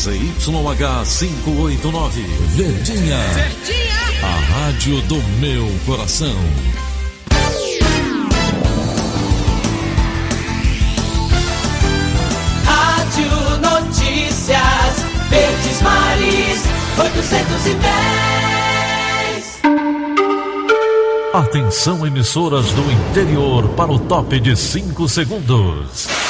ZYH 589, Verdinha. Verdinha. A rádio do meu coração. Rádio Notícias, Verdes Mares, 810. Atenção, emissoras do interior, para o top de 5 segundos.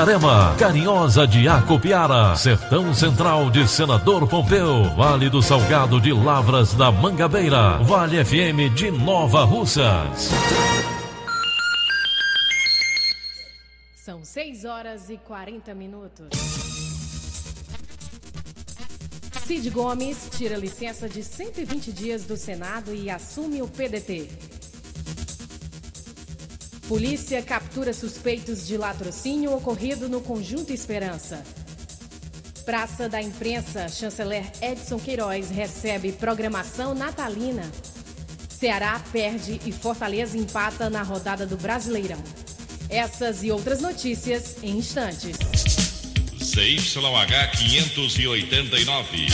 Itarema, Carinhosa de Acopiara, Sertão Central de Senador Pompeu, Vale do Salgado de Lavras da Mangabeira, Vale FM de Nova Russas. São 6 horas e 40 minutos. Cid Gomes tira licença de 120 dias do Senado e assume o PDT. Polícia captura suspeitos de latrocínio ocorrido no Conjunto Esperança. Praça da Imprensa, chanceler Edson Queiroz recebe programação natalina. Ceará perde e Fortaleza empata na rodada do Brasileirão. Essas e outras notícias em instantes. CYH 589.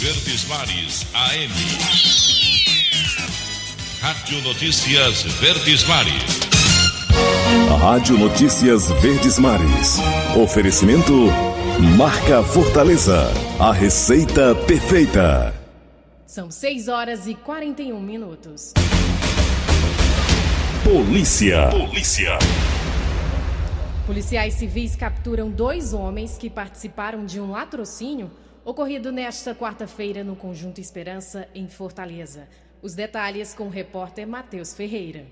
Verdes Mares AM. Rádio Notícias Verdes Mares. Rádio Notícias Verdes Mares. Oferecimento Marca Fortaleza. A receita perfeita. São 6 horas e 41 minutos. Polícia. Polícia. Policiais civis capturam dois homens que participaram de um latrocínio ocorrido nesta quarta-feira no Conjunto Esperança, em Fortaleza. Os detalhes com o repórter Matheus Ferreira.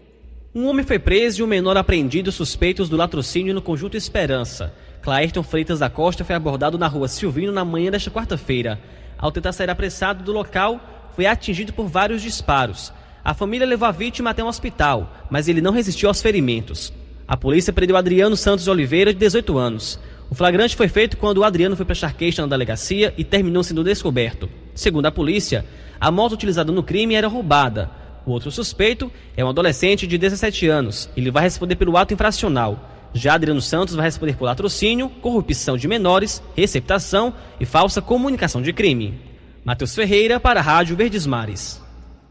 Um homem foi preso e um menor apreendido suspeitos do latrocínio no Conjunto Esperança. Clairton Freitas da Costa foi abordado na rua Silvino na manhã desta quarta-feira. Ao tentar sair apressado do local, foi atingido por vários disparos. A família levou a vítima até um hospital, mas ele não resistiu aos ferimentos. A polícia prendeu Adriano Santos Oliveira, de 18 anos. O flagrante foi feito quando o Adriano foi prestar queixa na delegacia e terminou sendo descoberto. Segundo a polícia, a moto utilizada no crime era roubada. O outro suspeito é um adolescente de 17 anos. Ele vai responder pelo ato infracional. Já Adriano Santos vai responder por latrocínio, corrupção de menores, receptação e falsa comunicação de crime. Matheus Ferreira para a Rádio Verdes Mares.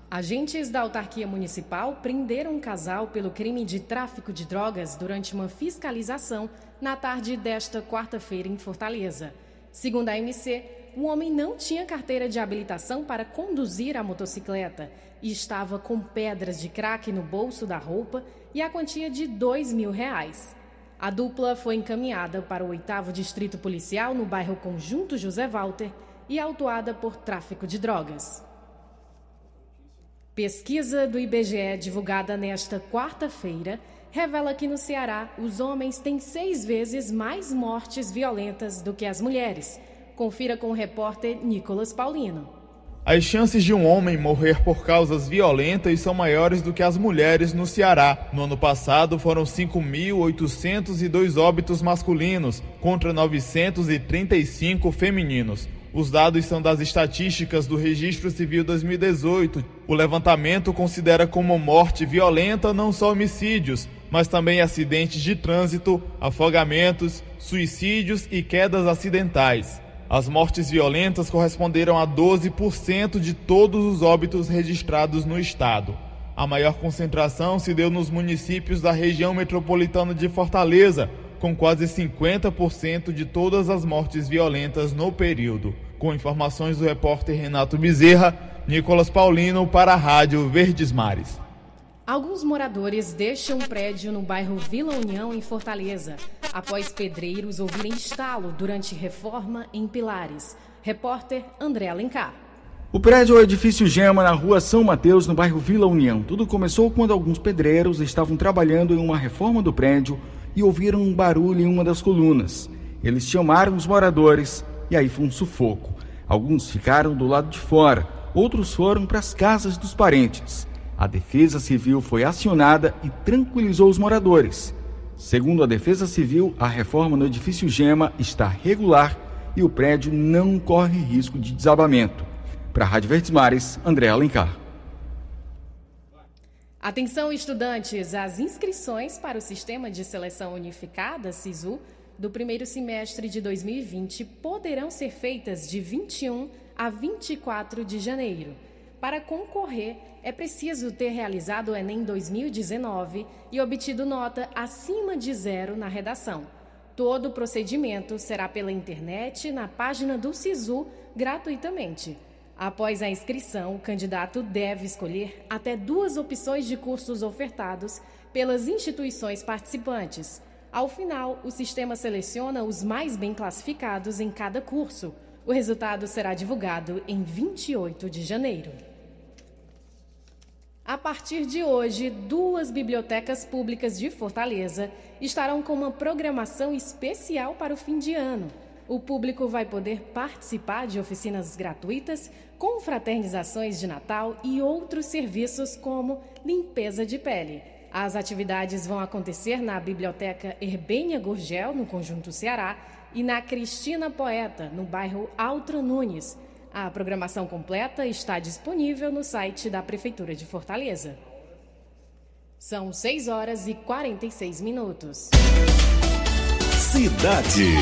Agentes da autarquia municipal prenderam um casal pelo crime de tráfico de drogas durante uma fiscalização na tarde desta quarta-feira em Fortaleza. Segundo a MC, o homem não tinha carteira de habilitação para conduzir a motocicleta e estava com pedras de crack no bolso da roupa e a quantia de dois mil reais. A dupla foi encaminhada para o oitavo distrito policial no bairro Conjunto José Walter e autuada por tráfico de drogas. Pesquisa do IBGE divulgada nesta quarta-feira revela que no Ceará os homens têm seis vezes mais mortes violentas do que as mulheres Confira com o repórter Nicolas Paulino. As chances de um homem morrer por causas violentas são maiores do que as mulheres no Ceará. No ano passado foram 5.802 óbitos masculinos contra 935 femininos. Os dados são das estatísticas do Registro Civil 2018. O levantamento considera como morte violenta não só homicídios, mas também acidentes de trânsito, afogamentos, suicídios e quedas acidentais. As mortes violentas corresponderam a 12% de todos os óbitos registrados no estado. A maior concentração se deu nos municípios da região metropolitana de Fortaleza, com quase 50% de todas as mortes violentas no período. Com informações do repórter Renato Bezerra, Nicolas Paulino para a Rádio Verdes Mares. Alguns moradores deixam um prédio no bairro Vila União, em Fortaleza, após pedreiros ouvirem estalo durante reforma em Pilares. Repórter André Alencar. O prédio é o edifício Gema, na rua São Mateus, no bairro Vila União. Tudo começou quando alguns pedreiros estavam trabalhando em uma reforma do prédio e ouviram um barulho em uma das colunas. Eles chamaram os moradores e aí foi um sufoco. Alguns ficaram do lado de fora, outros foram para as casas dos parentes. A Defesa Civil foi acionada e tranquilizou os moradores. Segundo a Defesa Civil, a reforma no edifício Gema está regular e o prédio não corre risco de desabamento. Para a Rádio Verdes Mares, André Alencar. Atenção, estudantes! As inscrições para o Sistema de Seleção Unificada, SISU, do primeiro semestre de 2020 poderão ser feitas de 21 a 24 de janeiro. Para concorrer, é preciso ter realizado o Enem 2019 e obtido nota acima de zero na redação. Todo o procedimento será pela internet na página do SISU gratuitamente. Após a inscrição, o candidato deve escolher até duas opções de cursos ofertados pelas instituições participantes. Ao final, o sistema seleciona os mais bem classificados em cada curso. O resultado será divulgado em 28 de janeiro. A partir de hoje, duas bibliotecas públicas de Fortaleza estarão com uma programação especial para o fim de ano. O público vai poder participar de oficinas gratuitas, confraternizações de Natal e outros serviços como limpeza de pele. As atividades vão acontecer na Biblioteca Herbênia Gurgel, no Conjunto Ceará, e na Cristina Poeta, no bairro Altra Nunes. A programação completa está disponível no site da Prefeitura de Fortaleza. São 6 horas e 46 minutos. Cidade.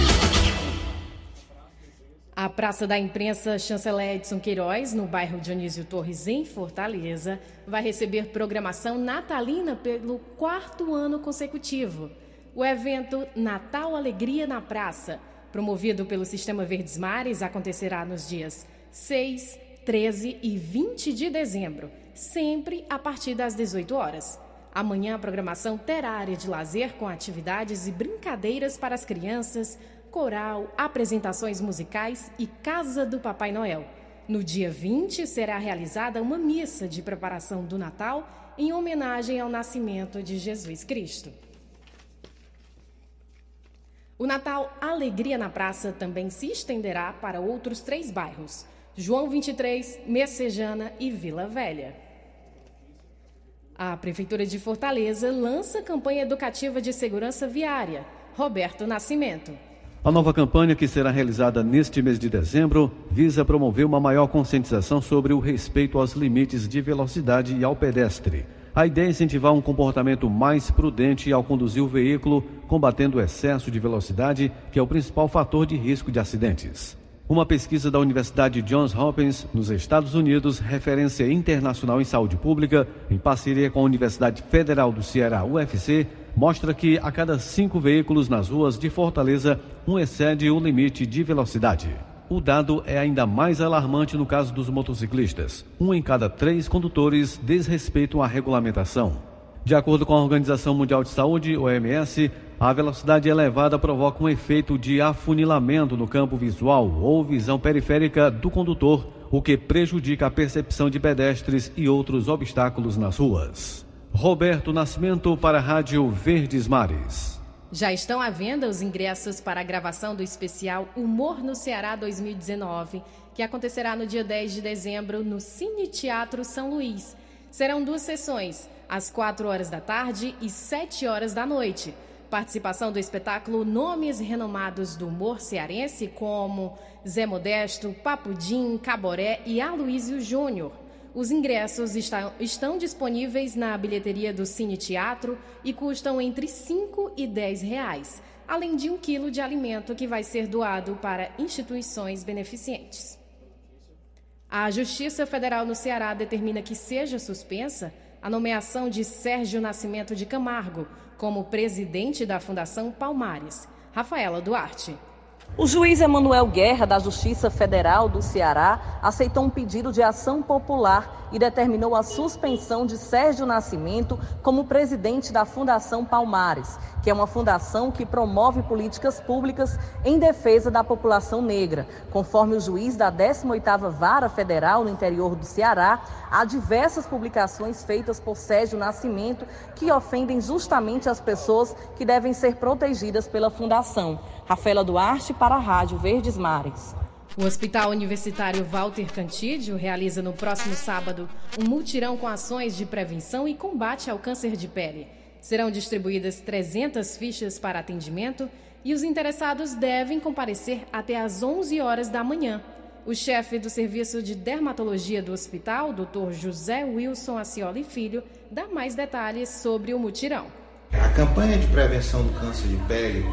A Praça da Imprensa Chanceler Edson Queiroz, no bairro Dionísio Torres, em Fortaleza, vai receber programação natalina pelo quarto ano consecutivo. O evento Natal Alegria na Praça, promovido pelo Sistema Verdes Mares, acontecerá nos dias 6, 13 e 20 de dezembro, sempre a partir das 18 horas. Amanhã a programação terá área de lazer com atividades e brincadeiras para as crianças, coral, apresentações musicais e Casa do Papai Noel. No dia 20 será realizada uma missa de preparação do Natal em homenagem ao nascimento de Jesus Cristo. O Natal Alegria na Praça também se estenderá para outros três bairros: João 23, Messejana e Vila Velha. A Prefeitura de Fortaleza lança campanha educativa de segurança viária. Roberto Nascimento. A nova campanha, que será realizada neste mês de dezembro, visa promover uma maior conscientização sobre o respeito aos limites de velocidade e ao pedestre. A ideia é incentivar um comportamento mais prudente ao conduzir o veículo, combatendo o excesso de velocidade, que é o principal fator de risco de acidentes. Uma pesquisa da Universidade Johns Hopkins, nos Estados Unidos, referência internacional em saúde pública, em parceria com a Universidade Federal do Ceará, UFC, mostra que a cada cinco veículos nas ruas de Fortaleza, um excede o limite de velocidade. O dado é ainda mais alarmante no caso dos motociclistas. Um em cada três condutores desrespeitam a regulamentação. De acordo com a Organização Mundial de Saúde, OMS, a velocidade elevada provoca um efeito de afunilamento no campo visual ou visão periférica do condutor, o que prejudica a percepção de pedestres e outros obstáculos nas ruas. Roberto Nascimento para a Rádio Verdes Mares. Já estão à venda os ingressos para a gravação do especial Humor no Ceará 2019, que acontecerá no dia 10 de dezembro no Cine Teatro São Luís. Serão duas sessões, às 4 horas da tarde e 7 horas da noite. Participação do espetáculo nomes renomados do humor cearense como Zé Modesto, Papudim, Caboré e Aloísio Júnior. Os ingressos está, estão disponíveis na bilheteria do Cine Teatro e custam entre 5 e 10 reais, além de um quilo de alimento que vai ser doado para instituições beneficentes. A Justiça Federal no Ceará determina que seja suspensa a nomeação de Sérgio Nascimento de Camargo como presidente da Fundação Palmares. Rafaela Duarte. O juiz Emanuel Guerra, da Justiça Federal do Ceará, aceitou um pedido de ação popular e determinou a suspensão de Sérgio Nascimento como presidente da Fundação Palmares, que é uma fundação que promove políticas públicas em defesa da população negra. Conforme o juiz da 18ª Vara Federal no interior do Ceará, há diversas publicações feitas por Sérgio Nascimento que ofendem justamente as pessoas que devem ser protegidas pela fundação. Rafaela Duarte para a Rádio Verdes Mares. O Hospital Universitário Walter Cantídio realiza no próximo sábado um multirão com ações de prevenção e combate ao câncer de pele. Serão distribuídas 300 fichas para atendimento e os interessados devem comparecer até às 11 horas da manhã. O chefe do Serviço de Dermatologia do hospital, Dr. José Wilson Acioli Filho, dá mais detalhes sobre o mutirão. A campanha de prevenção do câncer de pele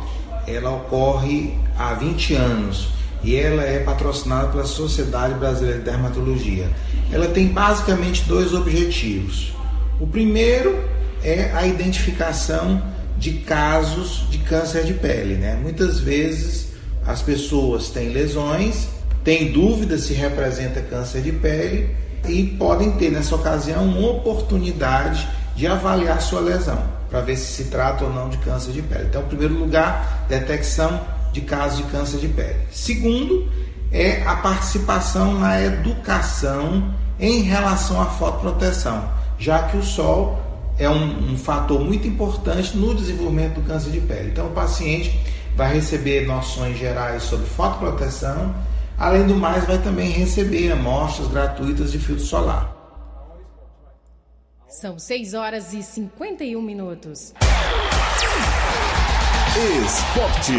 ela ocorre há 20 anos e ela é patrocinada pela Sociedade Brasileira de Dermatologia. Ela tem basicamente dois objetivos. O primeiro é a identificação de casos de câncer de pele. Né? Muitas vezes as pessoas têm lesões, têm dúvida se representa câncer de pele e podem ter nessa ocasião uma oportunidade de avaliar sua lesão para ver se se trata ou não de câncer de pele. Então, em primeiro lugar, detecção de casos de câncer de pele. Segundo, é a participação na educação em relação à fotoproteção, já que o sol é um, um fator muito importante no desenvolvimento do câncer de pele. Então, o paciente vai receber noções gerais sobre fotoproteção, além do mais, vai também receber amostras gratuitas de filtro solar. São 6 horas e 51 minutos. Esporte.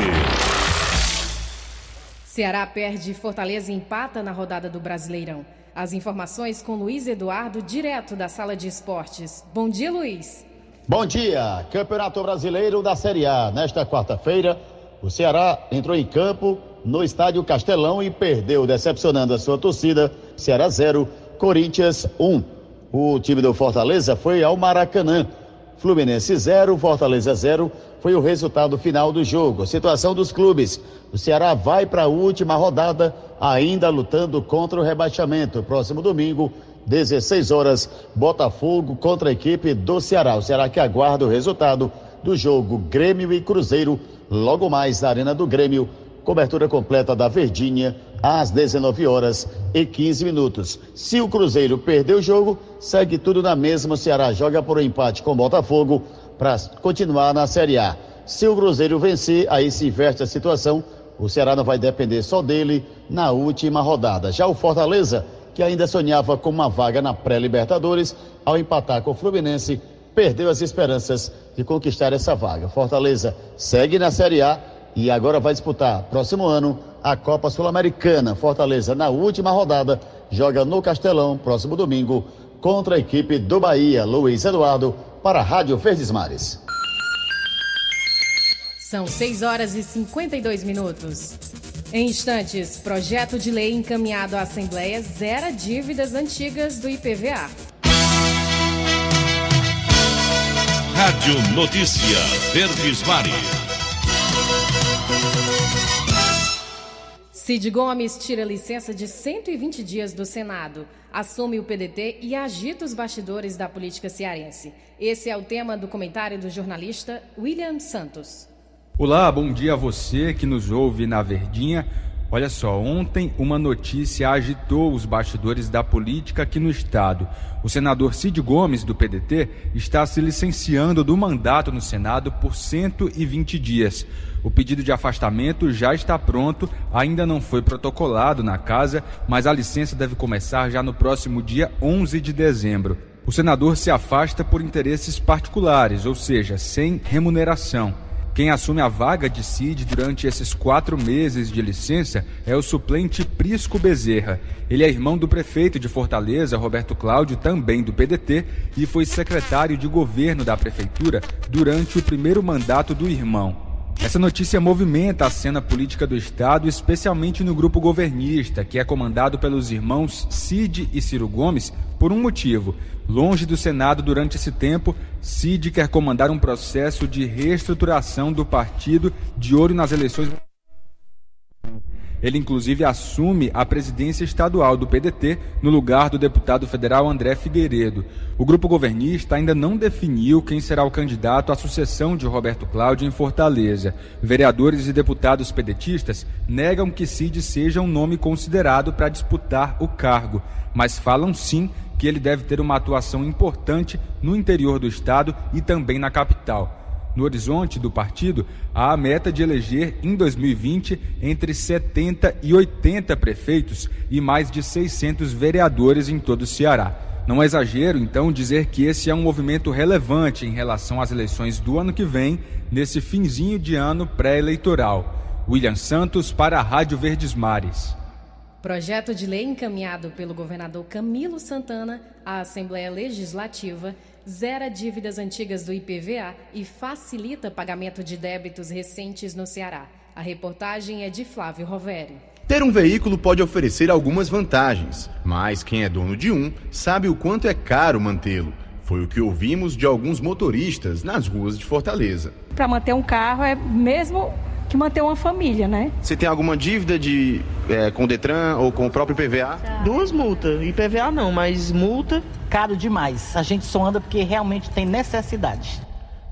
Ceará perde Fortaleza e empata na rodada do Brasileirão. As informações com Luiz Eduardo, direto da sala de esportes. Bom dia, Luiz. Bom dia. Campeonato Brasileiro da Série A. Nesta quarta-feira, o Ceará entrou em campo no estádio Castelão e perdeu, decepcionando a sua torcida. Ceará 0, Corinthians 1. O time do Fortaleza foi ao Maracanã. Fluminense 0, Fortaleza 0 foi o resultado final do jogo. Situação dos clubes. O Ceará vai para a última rodada, ainda lutando contra o rebaixamento. Próximo domingo, 16 horas, Botafogo contra a equipe do Ceará. O Ceará que aguarda o resultado do jogo Grêmio e Cruzeiro, logo mais na Arena do Grêmio. Cobertura completa da Verdinha às 19 horas e 15 minutos. Se o Cruzeiro perder o jogo, segue tudo na mesma. O Ceará joga por um empate com o Botafogo para continuar na Série A. Se o Cruzeiro vencer, aí se inverte a situação. O Ceará não vai depender só dele na última rodada. Já o Fortaleza, que ainda sonhava com uma vaga na pré-Libertadores, ao empatar com o Fluminense, perdeu as esperanças de conquistar essa vaga. Fortaleza segue na Série A e agora vai disputar próximo ano a Copa Sul-Americana. Fortaleza, na última rodada, joga no Castelão, próximo domingo, contra a equipe do Bahia. Luiz Eduardo, para a Rádio Verdes Mares. São 6 horas e 52 minutos. Em instantes, projeto de lei encaminhado à Assembleia zera dívidas antigas do IPVA. Rádio Notícia Verdes Mares. Cid Gomes tira licença de 120 dias do Senado, assume o PDT e agita os bastidores da política cearense. Esse é o tema do comentário do jornalista William Santos. Olá, bom dia a você que nos ouve na Verdinha. Olha só, ontem uma notícia agitou os bastidores da política aqui no estado. O senador Cid Gomes, do PDT, está se licenciando do mandato no Senado por 120 dias. O pedido de afastamento já está pronto, ainda não foi protocolado na casa, mas a licença deve começar já no próximo dia 11 de dezembro. O senador se afasta por interesses particulares, ou seja, sem remuneração. Quem assume a vaga de Cid durante esses quatro meses de licença é o suplente Prisco Bezerra. Ele é irmão do prefeito de Fortaleza, Roberto Cláudio, também do PDT, e foi secretário de governo da prefeitura durante o primeiro mandato do irmão. Essa notícia movimenta a cena política do Estado, especialmente no grupo governista, que é comandado pelos irmãos Cid e Ciro Gomes, por um motivo. Longe do Senado durante esse tempo, Cid quer comandar um processo de reestruturação do partido de olho nas eleições Ele, inclusive, assume a presidência estadual do PDT no lugar do deputado federal André Figueiredo. O grupo governista ainda não definiu quem será o candidato à sucessão de Roberto Cláudio em Fortaleza. Vereadores e deputados pedetistas negam que Cid seja um nome considerado para disputar o cargo, mas falam sim que ele deve ter uma atuação importante no interior do estado e também na capital. No horizonte do partido, há a meta de eleger em 2020 entre 70 e 80 prefeitos e mais de 600 vereadores em todo o Ceará. Não é exagero, então, dizer que esse é um movimento relevante em relação às eleições do ano que vem, nesse finzinho de ano pré-eleitoral. William Santos para a Rádio Verdes Mares. Projeto de lei encaminhado pelo governador Camilo Santana à Assembleia Legislativa zera dívidas antigas do IPVA e facilita pagamento de débitos recentes no Ceará. A reportagem é de Flávio Roveri. Ter um veículo pode oferecer algumas vantagens, mas quem é dono de um sabe o quanto é caro mantê-lo. Foi o que ouvimos de alguns motoristas nas ruas de Fortaleza. Para manter um carro é mesmo que manter uma família, né? Você tem alguma dívida de, é, com o Detran ou com o próprio IPVA? Duas multas. IPVA não, mas multa. Caro demais. A gente só anda porque realmente tem necessidade.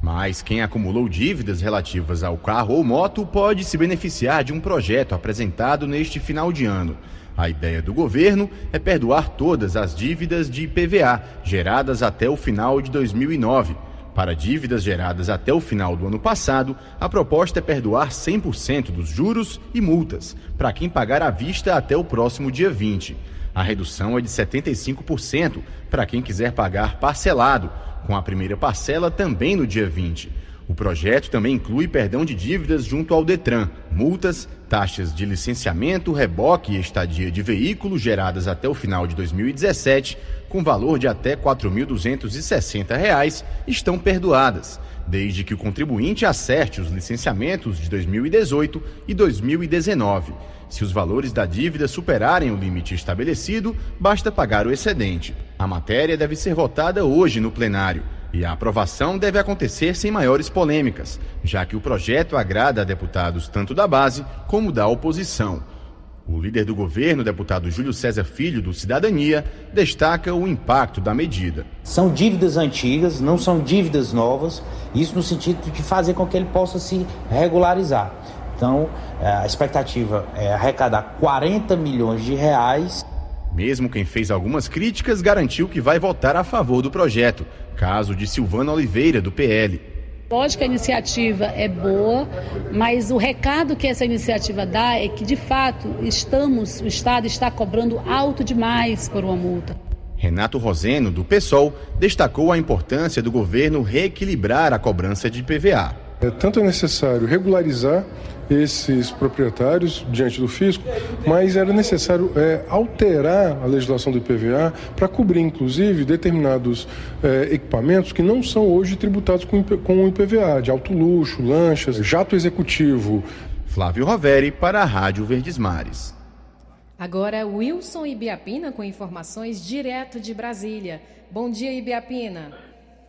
Mas quem acumulou dívidas relativas ao carro ou moto pode se beneficiar de um projeto apresentado neste final de ano. A ideia do governo é perdoar todas as dívidas de IPVA geradas até o final de 2009. Para dívidas geradas até o final do ano passado, a proposta é perdoar 100% dos juros e multas para quem pagar à vista até o próximo dia 20. A redução é de 75% para quem quiser pagar parcelado com a primeira parcela também no dia 20. O projeto também inclui perdão de dívidas junto ao Detran, multas, taxas de licenciamento, reboque e estadia de veículo geradas até o final de 2017, com valor de até R$ 4.260, estão perdoadas, desde que o contribuinte acerte os licenciamentos de 2018 e 2019. Se os valores da dívida superarem o limite estabelecido, basta pagar o excedente. A matéria deve ser votada hoje no plenário e a aprovação deve acontecer sem maiores polêmicas, já que o projeto agrada a deputados tanto da base como da oposição. O líder do governo, deputado Júlio César Filho, do Cidadania, destaca o impacto da medida. São dívidas antigas, não são dívidas novas, isso no sentido de fazer com que ele possa se regularizar. Então, é, a expectativa é arrecadar 40 milhões de reais. Mesmo quem fez algumas críticas garantiu que vai votar a favor do projeto. Caso de Silvana Oliveira, do PL. Lógico que a iniciativa é boa, mas o recado que essa iniciativa dá é que, de fato, estamos, o Estado está cobrando alto demais por uma multa. Renato Roseno, do PSOL, destacou a importância do governo reequilibrar a cobrança de PVA. É, tanto é necessário regularizar esses proprietários diante do fisco, mas era necessário é, alterar a legislação do IPVA para cobrir, inclusive, determinados é, equipamentos que não são hoje tributados com, com o IPVA, de alto luxo, lanchas, jato executivo. Flávio Roveri para a Rádio Verdes Mares. Agora, Wilson Ibiapina com informações direto de Brasília. Bom dia, Ibiapina.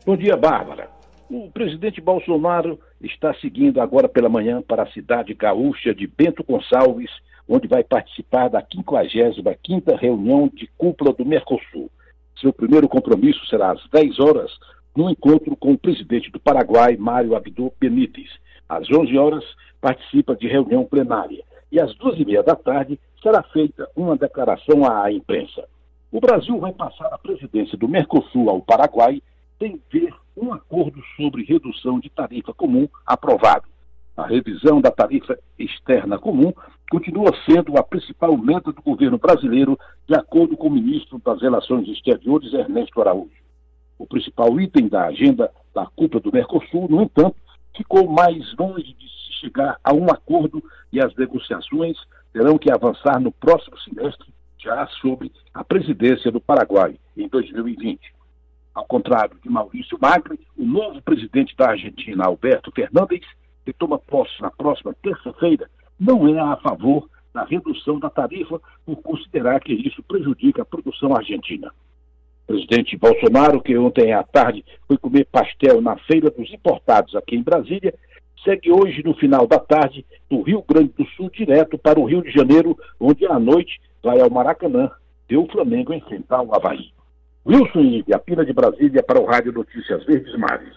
Bom dia, Bárbara. O presidente Bolsonaro está seguindo agora pela manhã para a cidade gaúcha de Bento Gonçalves, onde vai participar da 55ª reunião de cúpula do Mercosul. Seu primeiro compromisso será às 10 horas, no encontro com o presidente do Paraguai, Mário Abdo Benítez. Às 11 horas, participa de reunião plenária. E às duas e meia da tarde, será feita uma declaração à imprensa. O Brasil vai passar a presidência do Mercosul ao Paraguai sem ver um acordo sobre redução de tarifa comum aprovado. A revisão da tarifa externa comum continua sendo a principal meta do governo brasileiro, de acordo com o ministro das Relações Exteriores, Ernesto Araújo. O principal item da agenda da cúpula do Mercosul, no entanto, ficou mais longe de se chegar a um acordo e as negociações terão que avançar no próximo semestre, já sobre a presidência do Paraguai em 2020. Ao contrário de Maurício Macri, o novo presidente da Argentina, Alberto Fernandes, que toma posse na próxima terça-feira, não é a favor da redução da tarifa por considerar que isso prejudica a produção argentina. O presidente Bolsonaro, que ontem à tarde foi comer pastel na Feira dos Importados aqui em Brasília, segue hoje no final da tarde do Rio Grande do Sul direto para o Rio de Janeiro, onde à noite vai ao Maracanã ver o Flamengo enfrentar o Havaí. Wilson Ibe, a Pina de Brasília para o Rádio Notícias Verdes Mares.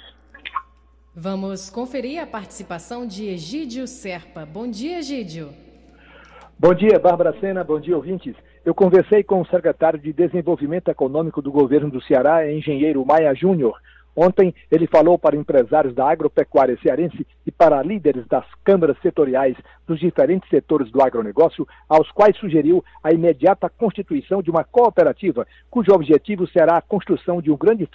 Vamos conferir a participação de Egídio Serpa. Bom dia, Egídio. Bom dia, Bárbara Sena. Bom dia, ouvintes. Eu conversei com o secretário de Desenvolvimento Econômico do governo do Ceará, engenheiro Maia Júnior. Ontem, ele falou para empresários da agropecuária cearense e para líderes das câmaras setoriais dos diferentes setores do agronegócio, aos quais sugeriu a imediata constituição de uma cooperativa, cujo objetivo será a construção de um grande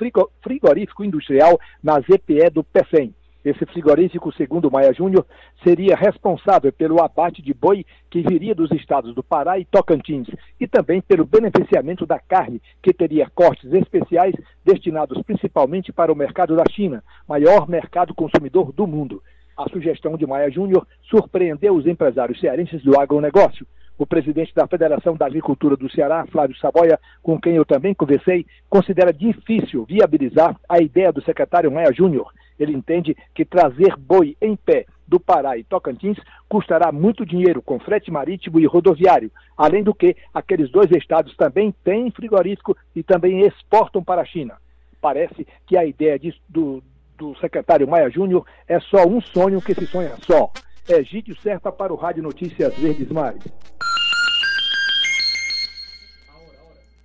frigorífico industrial na ZPE do PECEM. Esse frigorífico, segundo Maia Júnior, seria responsável pelo abate de boi que viria dos estados do Pará e Tocantins e também pelo beneficiamento da carne, que teria cortes especiais destinados principalmente para o mercado da China, maior mercado consumidor do mundo. A sugestão de Maia Júnior surpreendeu os empresários cearenses do agronegócio. O presidente da Federação da Agricultura do Ceará, Flávio Saboia, com quem eu também conversei, considera difícil viabilizar a ideia do secretário Maia Júnior ele entende que trazer boi em pé do Pará e Tocantins custará muito dinheiro com frete marítimo e rodoviário, além do que aqueles dois estados também têm frigorífico e também exportam para a China. Parece que a ideia de, do, do secretário Maia Júnior é só um sonho que se sonha só. É Gídio Serpa para o Rádio Notícias Verdes Mares.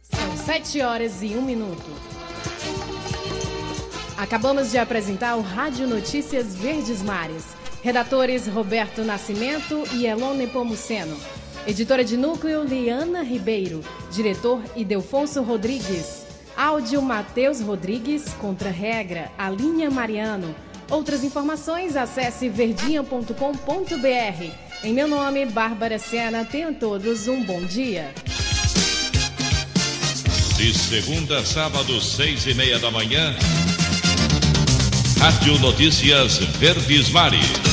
São sete horas e um minuto. Acabamos de apresentar o Rádio Notícias Verdes Mares. Redatores Roberto Nascimento e Elone Pomuceno. Editora de núcleo Liana Ribeiro. Diretor Idelfonso Rodrigues. Áudio Matheus Rodrigues. Contra-regra Alinha Mariano. Outras informações acesse verdinha.com.br. Em meu nome, Bárbara Sena. Tenham todos um bom dia. De segunda a sábado, seis e meia da manhã. Rádio Notícias Verdes Mares.